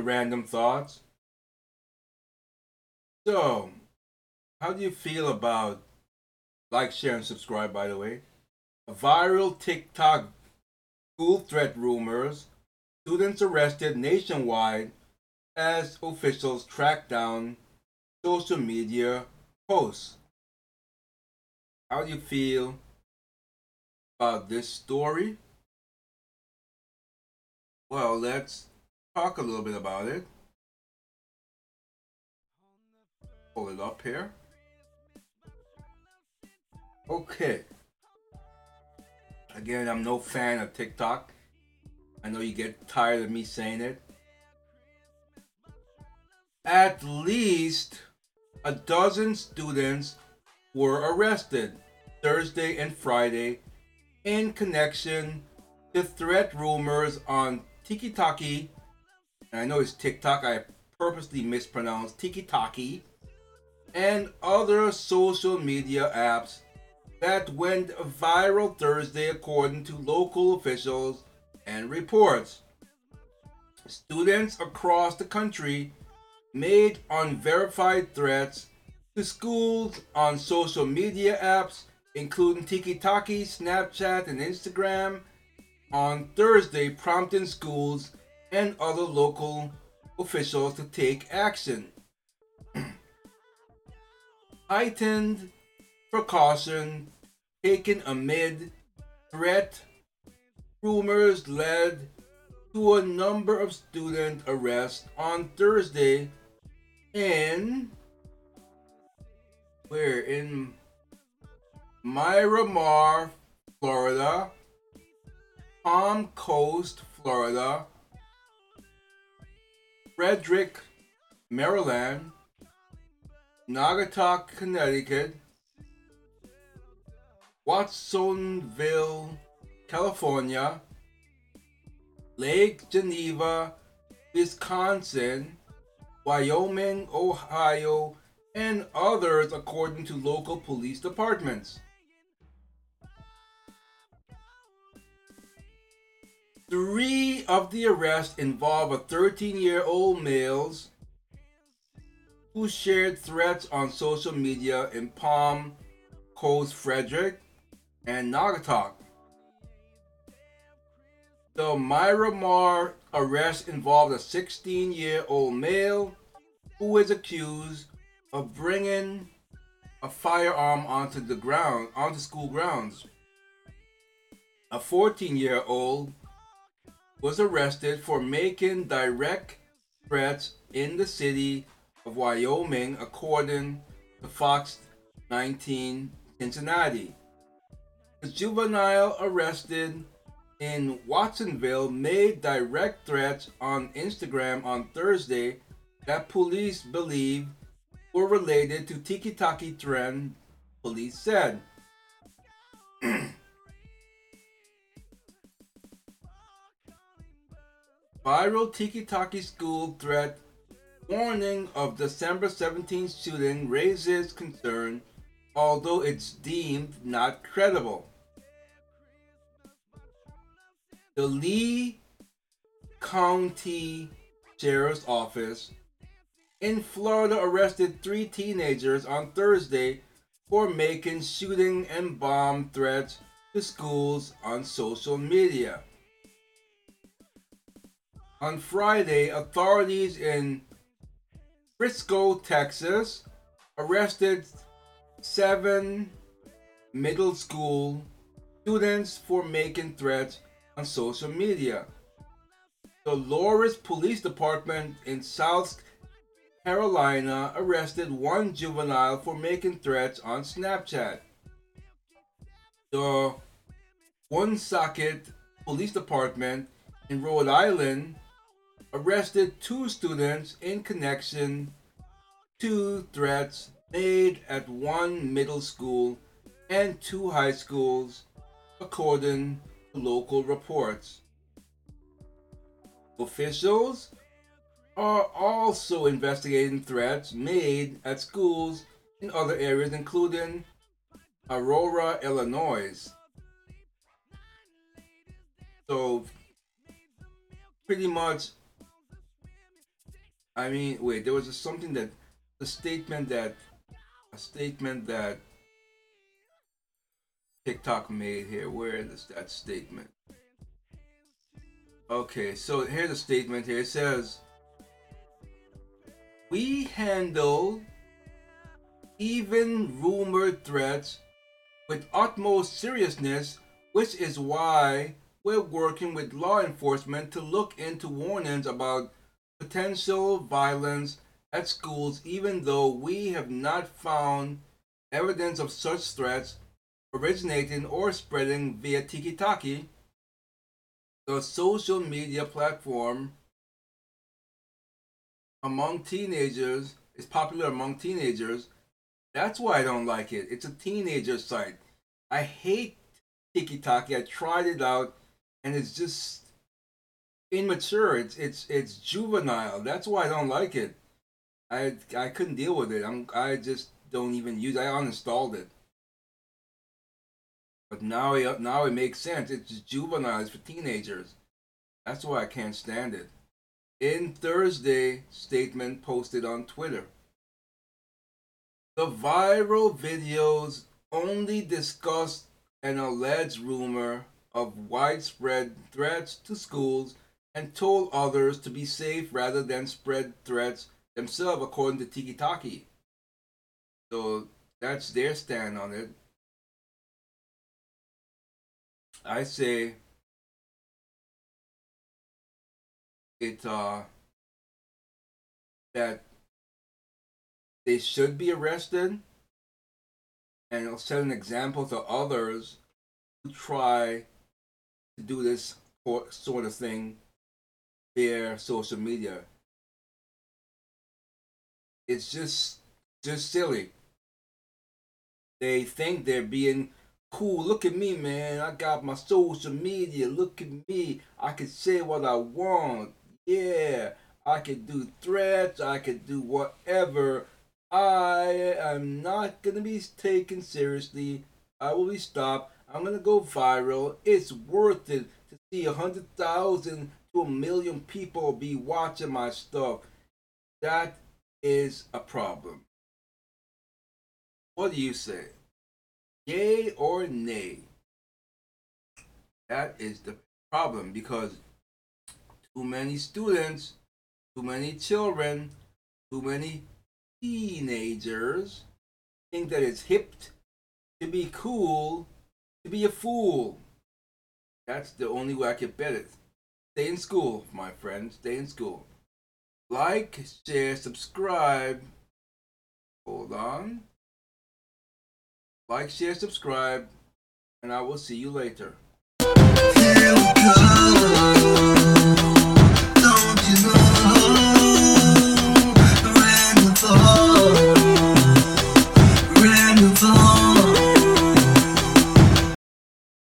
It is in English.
to Random Thoughts. So, how do you feel about like, share, and subscribe? By the way, viral TikTok school threat rumors, students arrested nationwide as officials track down social media posts. How do you feel about this story? Well, let's talk a little bit about it. Pull it up here. Okay. Again, I'm no fan of TikTok. I know you get tired of me saying it. At least a dozen students were arrested Thursday and Friday in connection to threat rumors on TikTok. I know it's TikTok, I purposely mispronounced Tiki and other social media apps that went viral Thursday according to local officials and reports. Students across the country made unverified threats to schools on social media apps, including TikTok, Snapchat, and Instagram, on Thursday, prompting schools and other local officials to take action. Heightened precaution taken amid threat. Rumors led to a number of student arrests on Thursday in where? In Miramar, Florida, Palm Coast, Florida, Frederick, Maryland, Naugatuck, Connecticut, Watsonville, California, Lake Geneva, Wisconsin, Wyoming, Ohio, and others according to local police departments. Three of the arrests involve a 13 year old males who shared threats on social media in Palm Coast, Frederick, and Naugatuck. The Miramar arrest involved a 16 year old male who is accused of bringing a firearm onto the ground, onto school grounds. A 14 year old was arrested for making direct threats in the city of Wyoming, according to Fox 19 Cincinnati. The juvenile arrested in Watsonville made direct threats on Instagram on Thursday that police believe were related to Tiki Taki trend, police said. Viral Tiki Taki school threat warning of December 17 shooting raises concern, although it's deemed not credible. The Lee County Sheriff's Office in Florida arrested three teenagers on Thursday for making shooting and bomb threats to schools on social media. On Friday, authorities in Frisco, Texas, arrested seven middle school students for making threats on social media. The Loris Police Department in South Carolina arrested one juvenile for making threats on Snapchat. The Woonsocket Police Department in Rhode Island arrested two students in connection to threats made at one middle school and two high schools, according to local reports. Officials are also investigating threats made at schools in other areas, including Aurora, Illinois. So, pretty much I mean, wait, there was a, something that a statement that a statement that TikTok made here. Where is that statement? Okay, so here's a statement here. It says, "We handle even rumored threats with utmost seriousness, which is why we're working with law enforcement to look into warnings about potential violence at schools, even though we have not found evidence of such threats originating or spreading via Tiki the social media platform among teenagers is popular among teenagers. That's why I don't like it. It's a teenager site. I hate Tiki I tried it out, and it's just immature. It's it's it's juvenile. That's why I don't like it. I I couldn't deal with it. I'm I just don't even use. I uninstalled it. But now it now it makes sense. It's juvenile. It's for teenagers. That's why I can't stand it. In Thursday statement posted on Twitter. The viral videos only discuss an alleged rumor of widespread threats to schools and told others to be safe rather than spread threats themselves, according to Tiki Taki. So that's their stand on it. I say it uh that they should be arrested and it'll set an example to others who try to do this sort of thing via social media. It's just just silly. They think they're being cool. Look at me, man. I got my social media. Look at me. I can say what I want. Yeah. I can do threats. I can do whatever. I am not going to be taken seriously. I will be stopped. I'm going to go viral. It's worth it to see a 100,000 to a million people be watching my stuff. That is a problem. What do you say? Yay or nay? That is the problem because too many students, too many children, too many teenagers think that it's hip to be cool to be a fool. That's the only way I can bet it. Stay in school, my friends. Stay in school. Like, share, subscribe. Hold on. Like, share, subscribe, and I will see you later.